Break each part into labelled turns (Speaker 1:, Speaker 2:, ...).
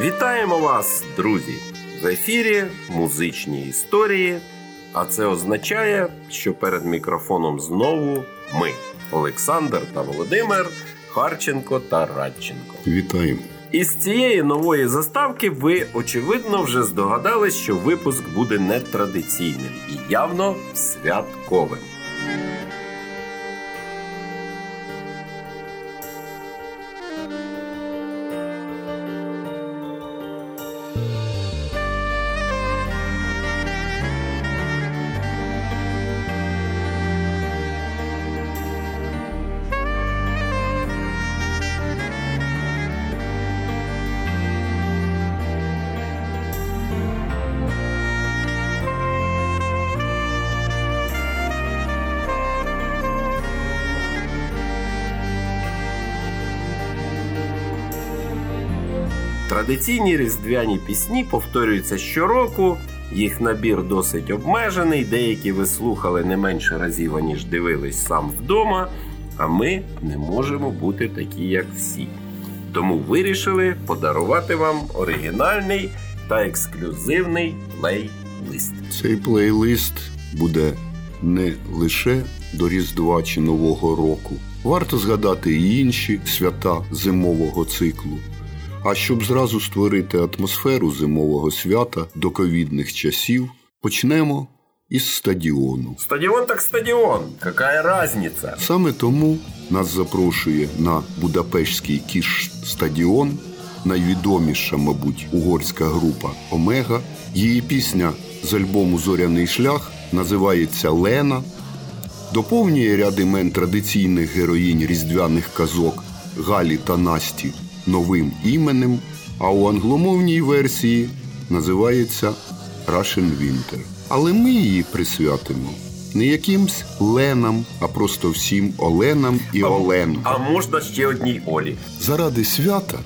Speaker 1: Вітаємо вас, друзі! В ефірі музичні історії. А це означає, що перед мікрофоном знову ми, Олександр та Володимир, Харченко та Радченко.
Speaker 2: Вітаємо!
Speaker 1: Із цієї нової заставки ви, очевидно, вже здогадались, що випуск буде нетрадиційним і явно святковим. Традиційні різдвяні пісні повторюються щороку. Їх набір досить обмежений. Деякі ви слухали не менше разів, ніж дивились сам вдома. А ми не можемо бути такі, як всі. Тому вирішили подарувати вам оригінальний та ексклюзивний плейлист.
Speaker 2: Цей плейлист буде не лише до Різдва чи Нового року. Варто згадати і інші свята зимового циклу. А щоб зразу створити атмосферу зимового свята до ковідних часів, почнемо із стадіону.
Speaker 1: Стадіон так стадіон. Какая разниця?
Speaker 2: Саме тому нас запрошує на Будапештський кіш стадіон, найвідоміша, мабуть, угорська група Омега. Її пісня з альбому Зоряний шлях називається Лена. Доповнює ряд імен традиційних героїнь різдвяних казок Галі та Насті новим іменем, а у англомовній версії називається Russian Winter. Але ми її присвятимо не якимсь Ленам, а просто всім Оленам і Оленам.
Speaker 1: А можна ще одній Олі.
Speaker 2: Заради свята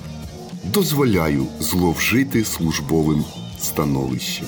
Speaker 2: дозволяю зловжити службовим становищем.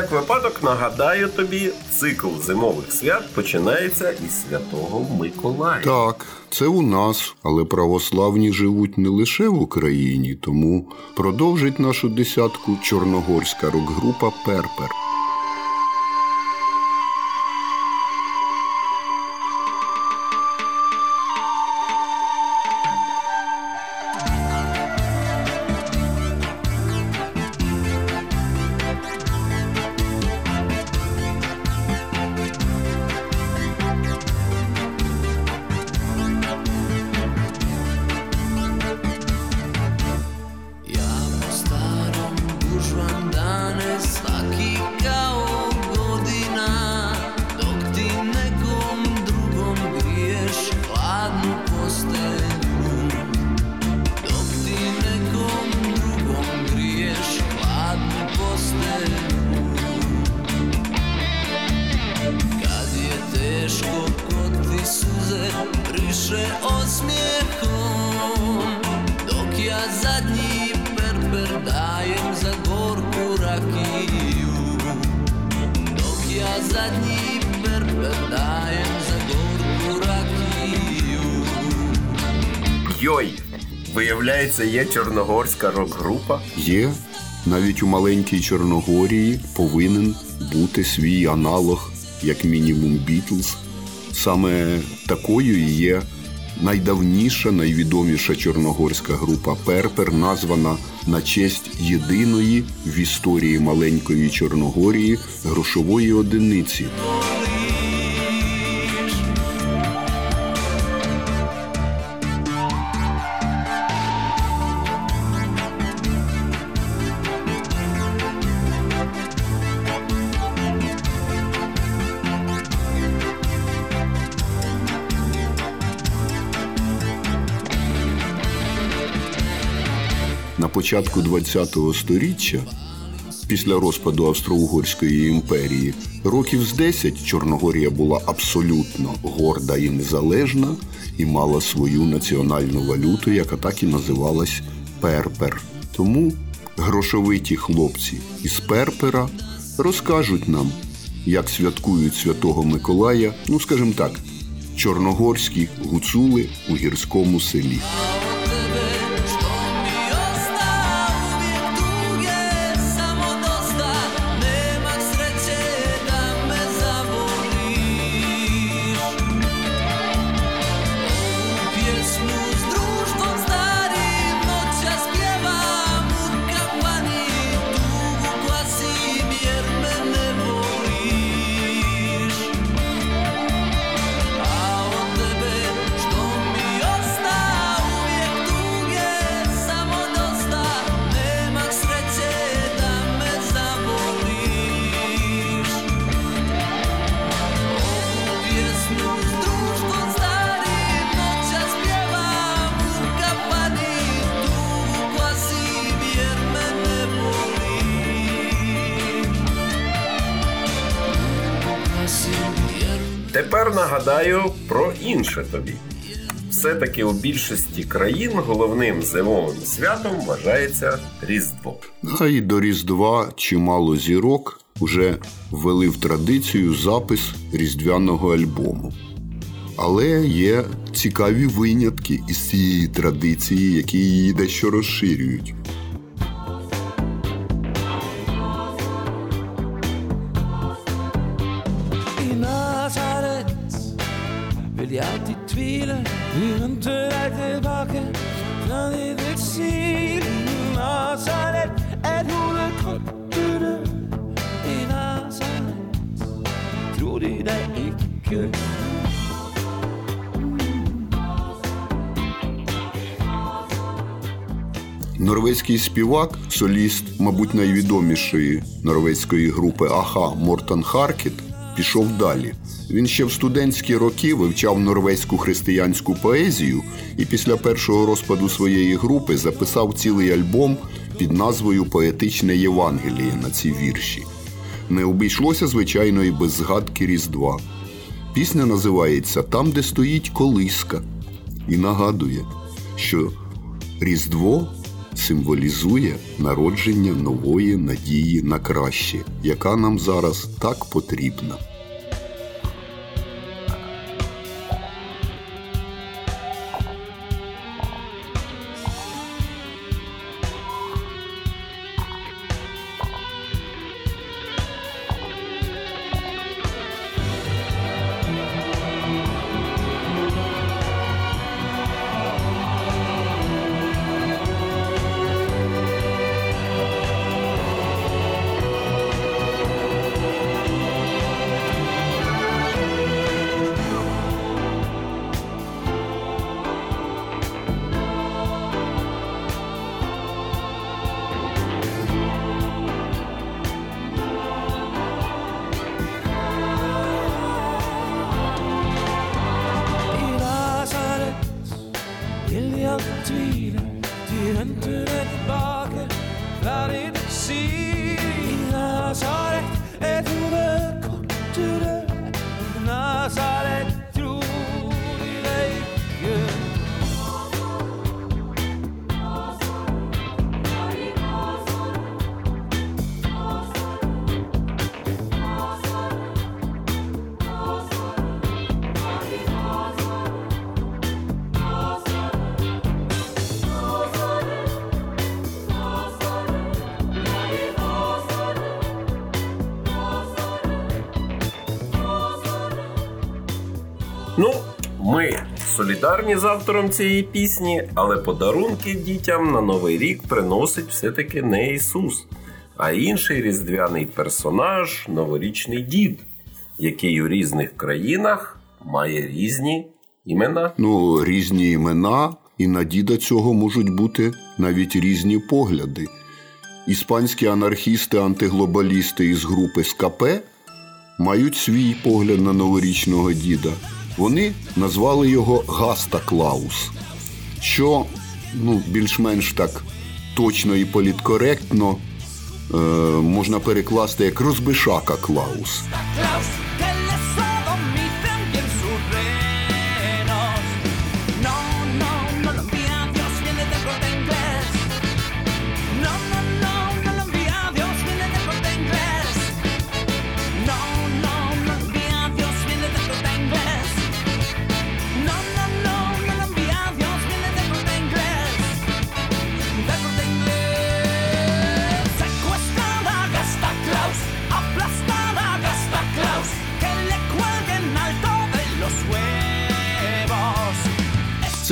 Speaker 1: Всяк випадок нагадаю тобі, цикл зимових свят починається із святого Миколая.
Speaker 2: Так, це у нас, але православні живуть не лише в Україні, тому продовжить нашу десятку чорногорська рок-група Перпер.
Speaker 1: Йой! Виявляється, є чорногорська рок-група.
Speaker 2: Є навіть у маленькій Чорногорії повинен бути свій аналог, як мінімум, Бітлз. Саме такою є найдавніша, найвідоміша чорногорська група Перпер, названа на честь єдиної в історії маленької Чорногорії грошової одиниці. Початку ХХ століття, після розпаду Австро-Угорської імперії, років з 10 Чорногорія була абсолютно горда і незалежна і мала свою національну валюту, яка так і називалась Перпер. Тому грошовиті хлопці із Перпера розкажуть нам, як святкують Святого Миколая, ну скажімо так, чорногорські гуцули у гірському селі.
Speaker 1: Інше тобі. Все-таки у більшості країн головним зимовим святом вважається Різдво.
Speaker 2: А й до Різдва чимало зірок вже ввели в традицію запис різдвяного альбому. Але є цікаві винятки із цієї традиції, які її дещо розширюють. Норвезький співак, соліст, мабуть, найвідомішої норвезької групи Аха Мортан Харкіт, пішов далі. Він ще в студентські роки вивчав норвезьку християнську поезію і після першого розпаду своєї групи записав цілий альбом під назвою Поетичне Євангеліє на ці вірші. Не обійшлося, звичайно, і без згадки Різдва. Пісня називається Там, де стоїть колиска, і нагадує, що Різдво символізує народження нової надії на краще, яка нам зараз так потрібна.
Speaker 1: Солідарні з автором цієї пісні, але подарунки дітям на Новий рік приносить все-таки не Ісус, а інший різдвяний персонаж новорічний дід, який у різних країнах має різні імена.
Speaker 2: Ну, різні імена, і на діда цього можуть бути навіть різні погляди. Іспанські анархісти-антиглобалісти із групи СКП мають свій погляд на новорічного діда. Вони назвали його Гаста Клаус, що ну, більш-менш так точно і політкоректно е, можна перекласти як розбишака Клаус.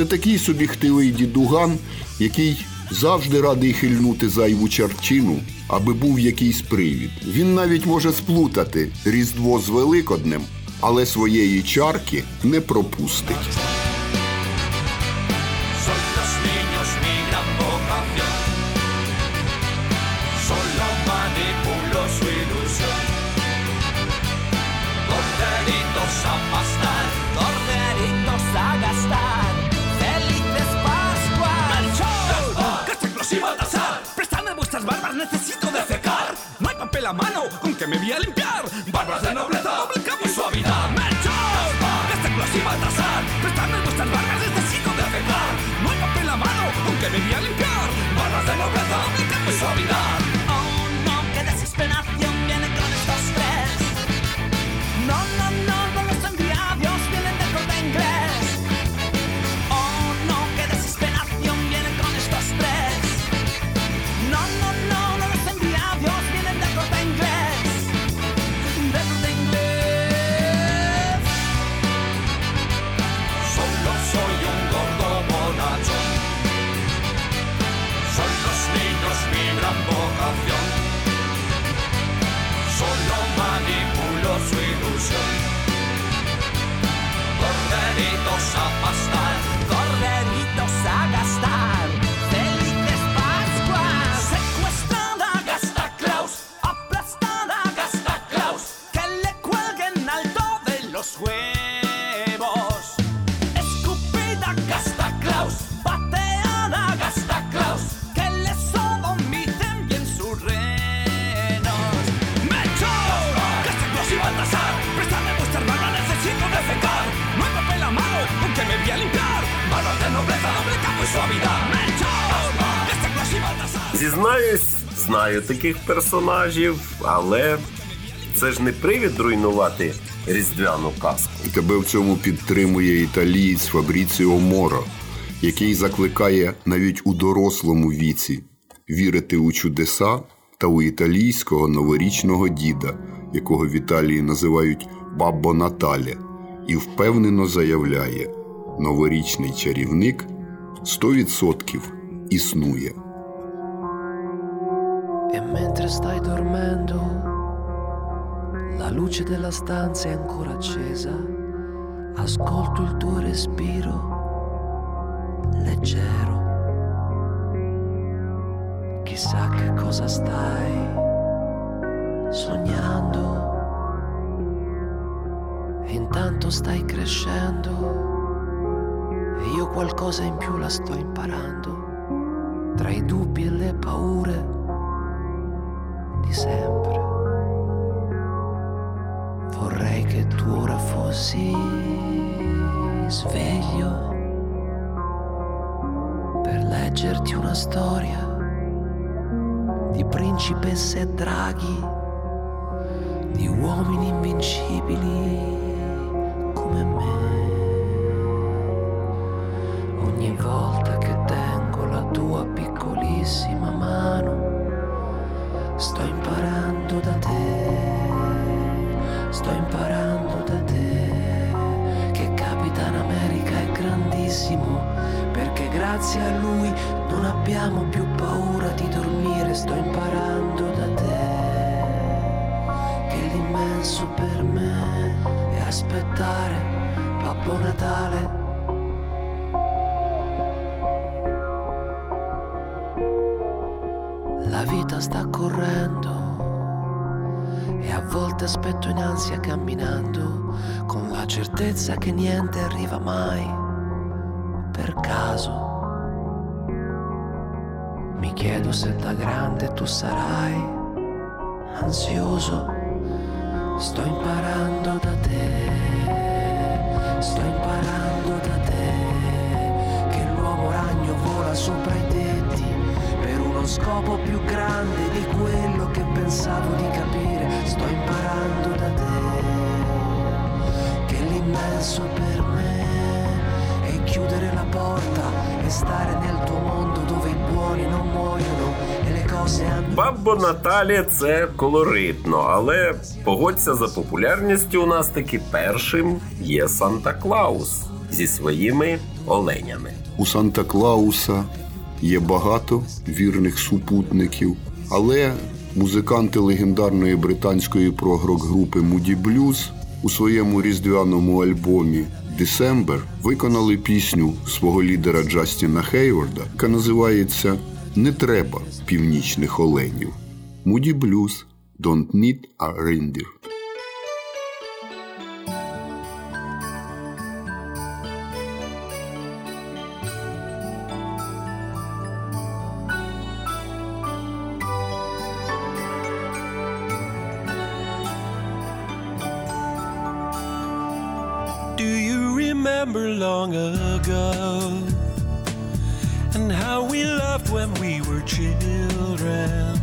Speaker 2: Такий собі хтивий дідуган, який завжди радий хильнути зайву чарчину, аби був якийсь привід. Він навіть може сплутати Різдво з Великоднем, але своєї чарки не пропустить.
Speaker 3: Necesito defecar! No hay papel a mano con que me voy a limpiar. Barbas de nobleza, doble cabo y suavidad. ¡Melchor! ¡Gasta y Baltasar! ¡Prestadme vuestras barbas, necesito defecar! No hay papel a mano con que me voy a limpiar. Barbas de nobleza, doble cabo y suavidad.
Speaker 1: Зізнаюсь, знаю таких персонажів, але це ж не привід руйнувати різдвяну казку.
Speaker 2: Тебе в цьому підтримує італієць Фабріціо Моро, який закликає навіть у дорослому віці вірити у чудеса та у італійського новорічного діда, якого в Італії називають Баббо Натале, і впевнено заявляє: новорічний чарівник 100% існує.
Speaker 4: E mentre stai dormendo, la luce della stanza è ancora accesa. Ascolto il tuo respiro leggero. Chissà che cosa stai sognando. E intanto stai crescendo e io qualcosa in più la sto imparando. Tra i dubbi e le paure di sempre. Vorrei che tu ora fossi sveglio per leggerti una storia di principesse e draghi, di uomini invincibili come me. Ogni volta che tengo la tua piccolissima mano, sto imparando da te, sto imparando da te che Capitan America è grande grazie a lui non abbiamo più paura di dormire, sto imparando da te che l'immenso per me è aspettare Babbo Natale. Sta correndo e a volte aspetto in ansia camminando con la certezza che niente arriva mai per caso. Mi chiedo se da grande tu sarai ansioso. Sto imparando da te, sto imparando da te che l'uomo ragno vola sopra i tetti per uno scopo più grande di quello che pensavo di capire. Sto imparando da te che l'immenso per me è chiudere la porta e stare nel tuo mondo dove i buoni non muoiono e le cose hanno
Speaker 1: Бабо Наталі це колоритно, але погодься за популярністю у нас таки першим є Санта Клаус зі своїми оленями.
Speaker 2: У Санта Клауса є багато вірних супутників, але музиканти легендарної британської прогрок-групи Moody Blues у своєму різдвяному альбомі December виконали пісню свого лідера Джастіна Хейворда, яка називається Не треба північних оленів. Moody Blues Don't Need a Reindeer.
Speaker 5: Do you remember long ago? And how we loved when we were children.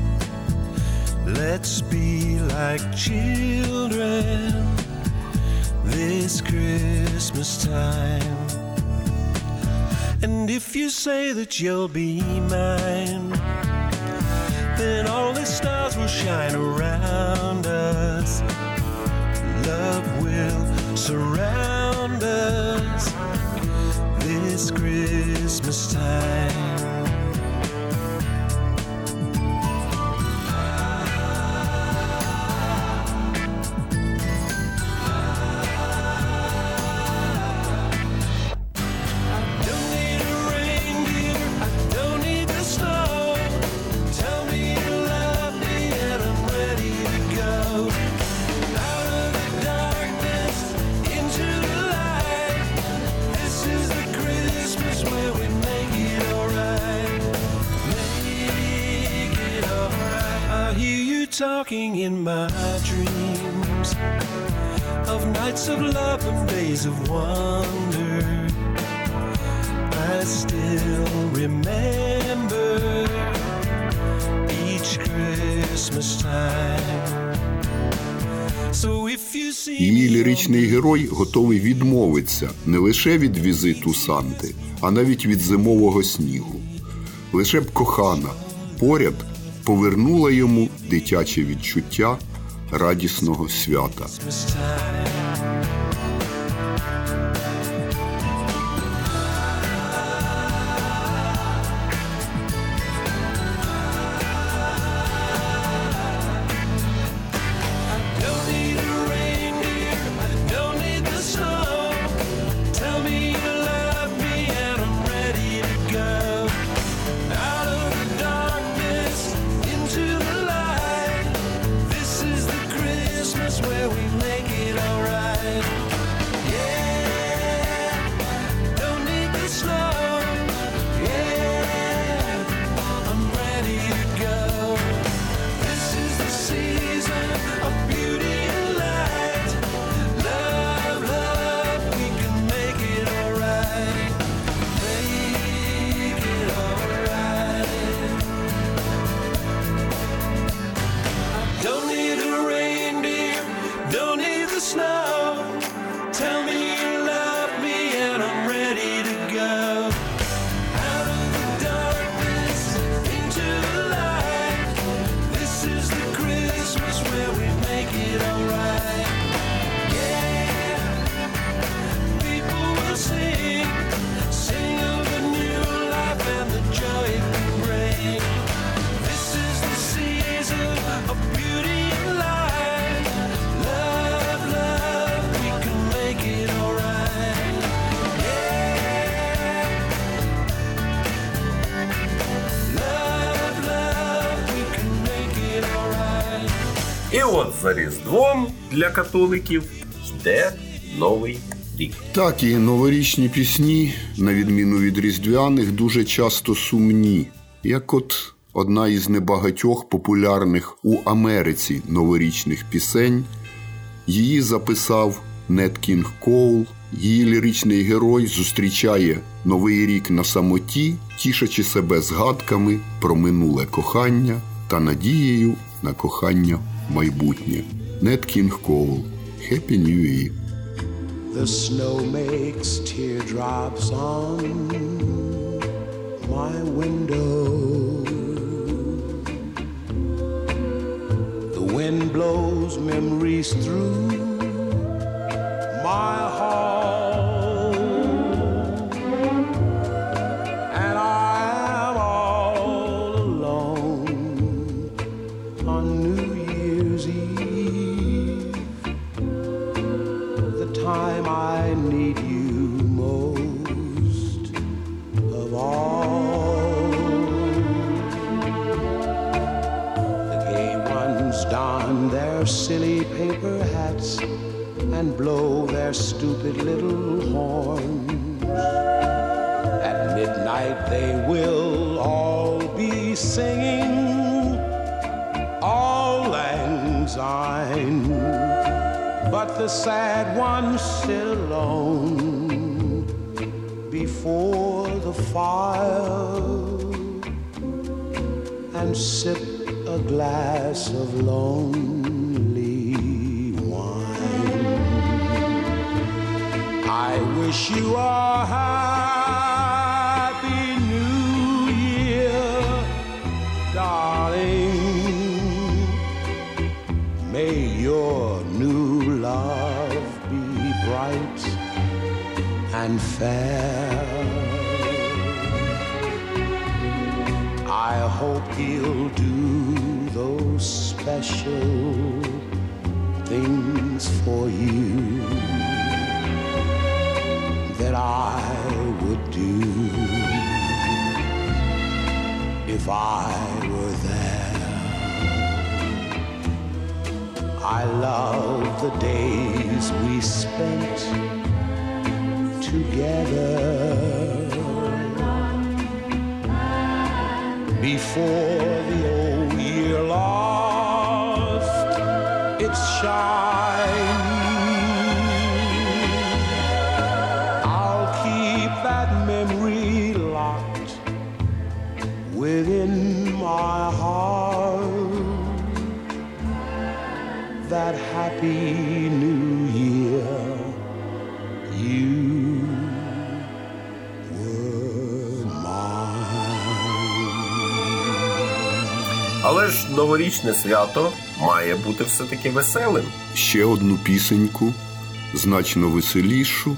Speaker 5: Let's be like children this Christmas time. And if you say that you'll be mine, then all the stars will shine around us Christmas time. You talking in my dreams of nights of love and days of wonder. I still remember each Christmas time. Me
Speaker 2: ліричний герой готовий відмовитися не лише від візиту Санти, а навіть від зимового снігу. Лише б кохана поряд повернула йому дитяче відчуття радісного свята.
Speaker 1: Для католиків йде новий рік.
Speaker 2: Так, і новорічні пісні, на відміну від різдвяних, дуже часто сумні. Як от одна із небагатьох популярних у Америці новорічних пісень. Її записав Нет Кінг Коул. Її ліричний герой зустрічає новий рік на самоті, тішачи себе згадками про минуле кохання та надією на кохання майбутнє. Net King Cole, Happy New Year.
Speaker 6: The snow makes teardrops on my window. The wind blows memories through my heart. And blow their stupid little horns. At midnight they will all be singing all lang syne. But the sad ones sit alone before the fire and sip a glass of lonely I wish you a happy new year, darling. May your new love be bright and fair. I hope he'll do those special things for you I would do if I were there. I love the days we spent together before
Speaker 1: новорічне свято має бути все-таки веселим.
Speaker 2: Ще одну пісеньку, значно веселішу,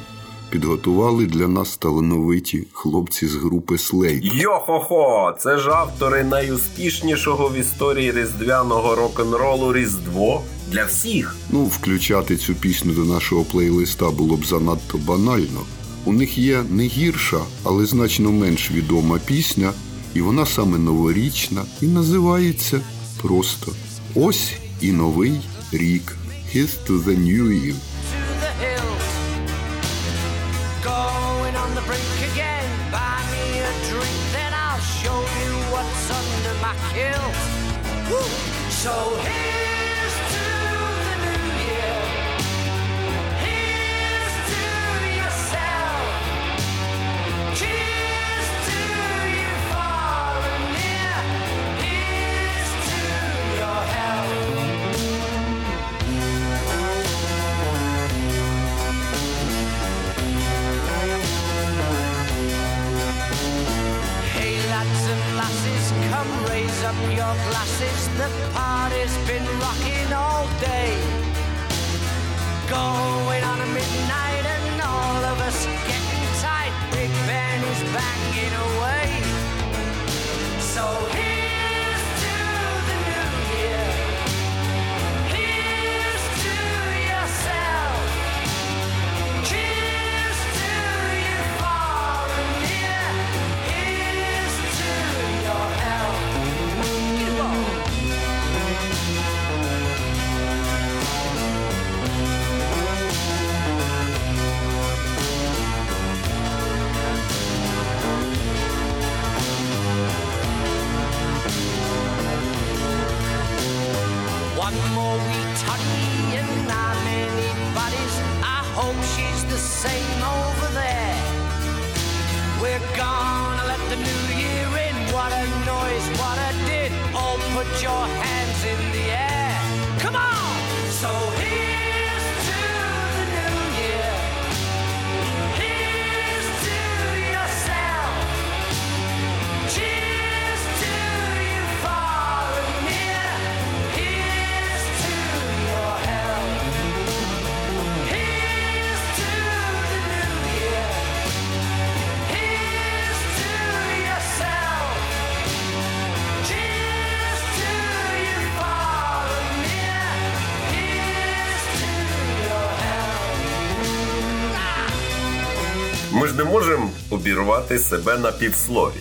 Speaker 2: підготували для нас талановиті хлопці з групи Слейд.
Speaker 1: Йо-хо-хо! Це ж автори найуспішнішого в історії різдвяного рок-н-ролу Різдво для всіх.
Speaker 2: Ну, включати цю пісню до нашого плейлиста було б занадто банально. У них є не гірша, але значно менш відома пісня, і вона саме новорічна і називається просто Ось і новий рік. Here's to the new year.
Speaker 7: So the your glasses. The party's been rocking all day. Going on a midnight
Speaker 1: обірвати себе на півслові.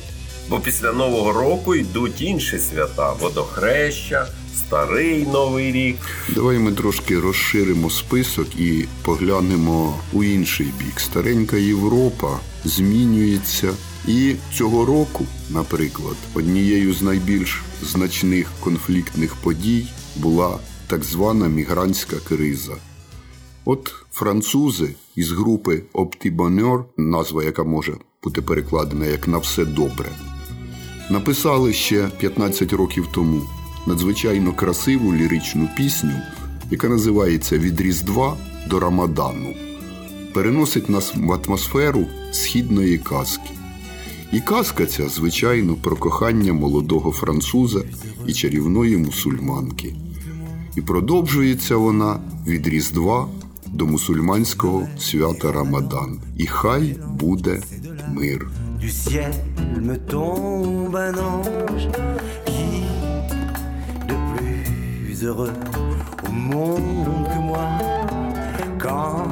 Speaker 1: Бо після Нового року йдуть інші свята водохреща, старий новий рік.
Speaker 2: Давай ми трошки розширимо список і поглянемо у інший бік. Старенька Європа змінюється. І цього року, наприклад, однією з найбільш значних конфліктних подій була так звана мігрантська криза. От французи із групи Оптібонер, назва яка може бути перекладена як на все добре, написали ще 15 років тому надзвичайно красиву ліричну пісню, яка називається Від Різдва до Рамадану. Переносить нас в атмосферу східної казки. І казка ця, звичайно, про кохання молодого француза і чарівної мусульманки. І продовжується вона від Різдва до мусульманського свята Рамадан. І хай буде мир.
Speaker 8: Du ciel me tombe un ange qui, de plus heureux au monde que moi, quand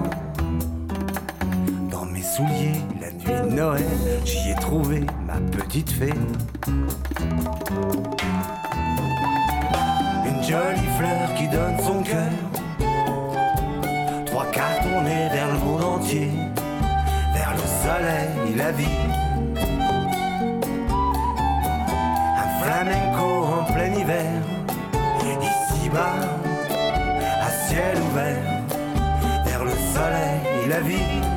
Speaker 8: dans mes souliers la nuit de Noël, j'y ai trouvé ma petite fée. Une jolie fleur qui donne son cœur, vers le soleil et la vie. Un flamenco en plein hiver, ici-bas, à ciel ouvert, vers le soleil et la vie.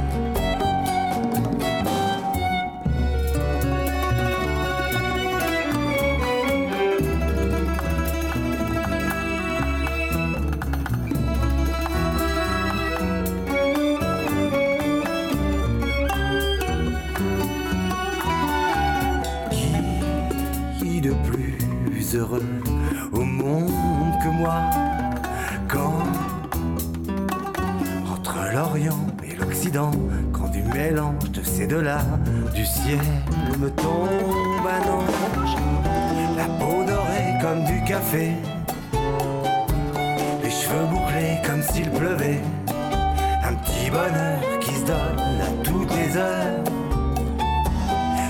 Speaker 8: Au monde que moi quand entre l'Orient et l'Occident, quand du mélange de ces deux-là, du ciel me tombe un ange, la peau dorée comme du café, les cheveux bouclés comme s'il pleuvait, un petit bonheur qui se donne à toutes les heures.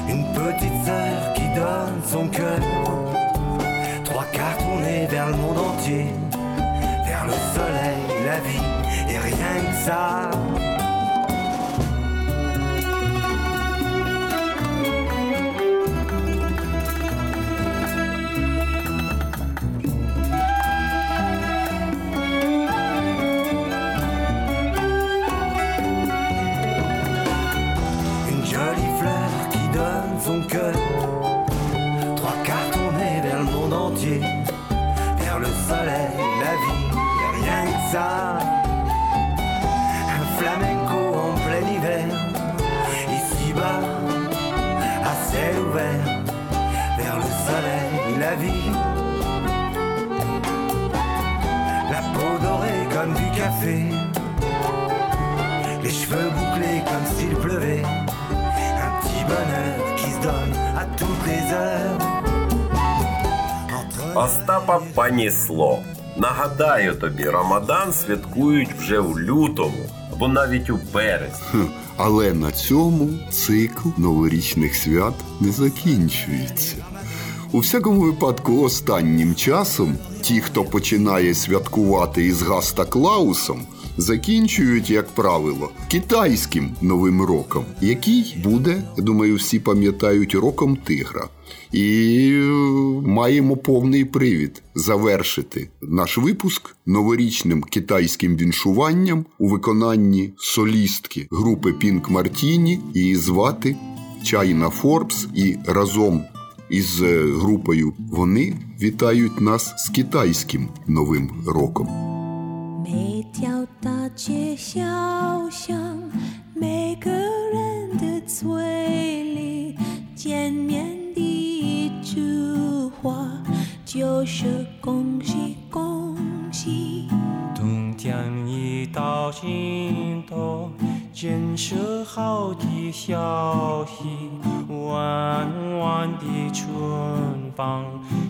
Speaker 8: Une petite sœur qui donne son cœur. Vers le monde entier. Vers le soleil, la vie, et rien que ça. ça. Un flamenco en plein hiver. Ici-bas, à ciel ouvert. Vers le soleil, la vie. La peau dorée comme du café. Les cheveux bouclés comme s'il pleuvait. Un petit bonheur qui se donne à toutes les heures. Entre
Speaker 1: Остапа панісло. Нагадаю тобі, Рамадан святкують вже у лютому або навіть у березні.
Speaker 2: Але на цьому цикл новорічних свят не закінчується. У всякому випадку, останнім часом ті, хто починає святкувати із Гаста Клаусом, закінчують, як правило, китайським новим роком, який буде, думаю, всі пам'ятають роком тигра. І е, маємо повний привід завершити наш випуск новорічним китайським віншуванням у виконанні солістки групи Пінк Мартіні. Її звати Чайна Форбс, і разом із е, групою вони вітають нас з китайським новим роком.
Speaker 9: 每条大街小巷，每个人的嘴里，见面 第一句话就是恭喜恭喜。
Speaker 10: 冬天已到尽头，建设好的消息，弯弯的春风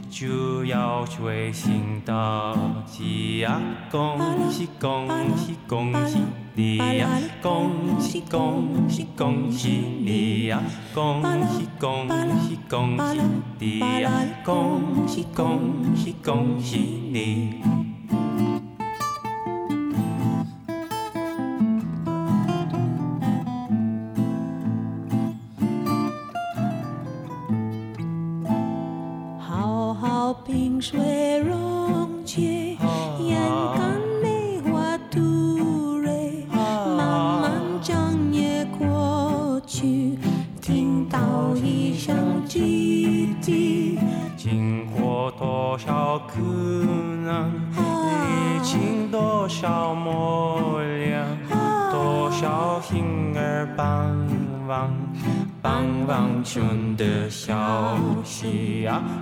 Speaker 10: 就要吹醒大地呀！恭喜恭喜恭喜你呀！恭喜恭喜恭喜你呀！恭喜恭喜恭喜你呀！恭喜恭喜恭喜你！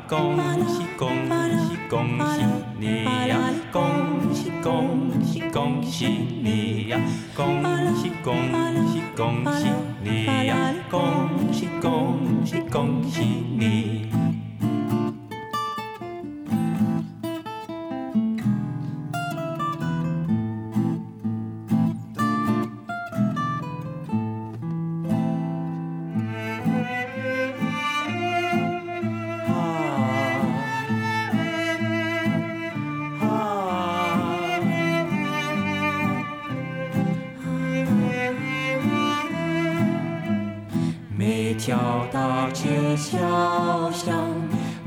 Speaker 10: 恭喜恭喜恭喜你呀！恭喜恭喜恭喜你呀！恭喜恭喜恭喜你呀！恭喜恭喜恭喜你！大街小巷，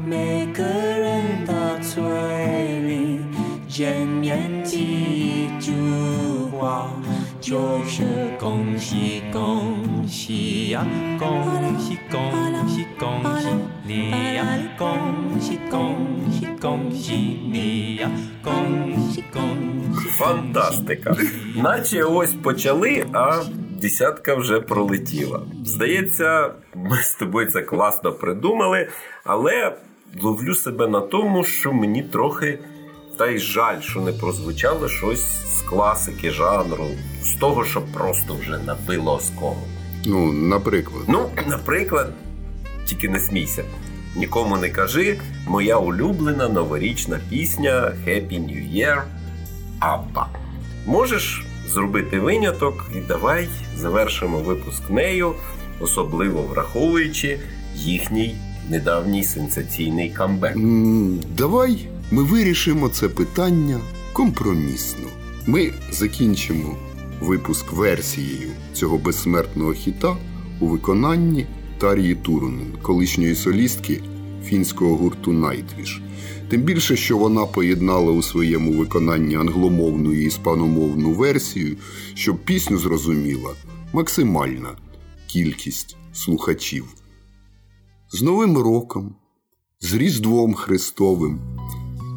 Speaker 10: 每个人的嘴里，见面第一句话就是恭喜恭喜呀！恭喜恭喜恭喜你呀！恭喜恭喜恭喜你呀！恭喜恭喜！
Speaker 1: Фантастика. Наче ось почали, а десятка вже пролетіла. Здається, ми з тобою це класно придумали, але ловлю себе на тому, що мені трохи та й жаль, що не прозвучало щось з класики жанру, з того, що просто вже набило осколу.
Speaker 2: Ну, наприклад,
Speaker 1: Ну, наприклад, тільки не смійся. Нікому не кажи, моя улюблена новорічна пісня Happy New Year Абба. Можеш зробити виняток і давай завершимо випуск нею, особливо враховуючи їхній недавній сенсаційний камбек.
Speaker 2: Давай ми вирішимо це питання компромісно. Ми закінчимо випуск версією цього безсмертного хіта у виконанні Тарії Турунен, колишньої солістки фінського гурту Nightwish. Тим більше, що вона поєднала у своєму виконанні англомовну і іспаномовну версію, щоб пісню зрозуміла максимальна кількість слухачів. З Новим роком, з Різдвом Христовим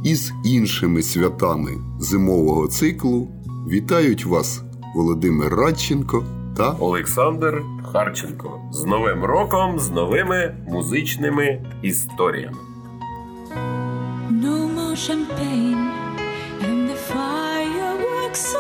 Speaker 2: і з іншими святами зимового циклу вітають вас Володимир Радченко та
Speaker 1: Олександр Харченко з Новим роком, з новими музичними історіями.
Speaker 9: No more champagne and the fireworks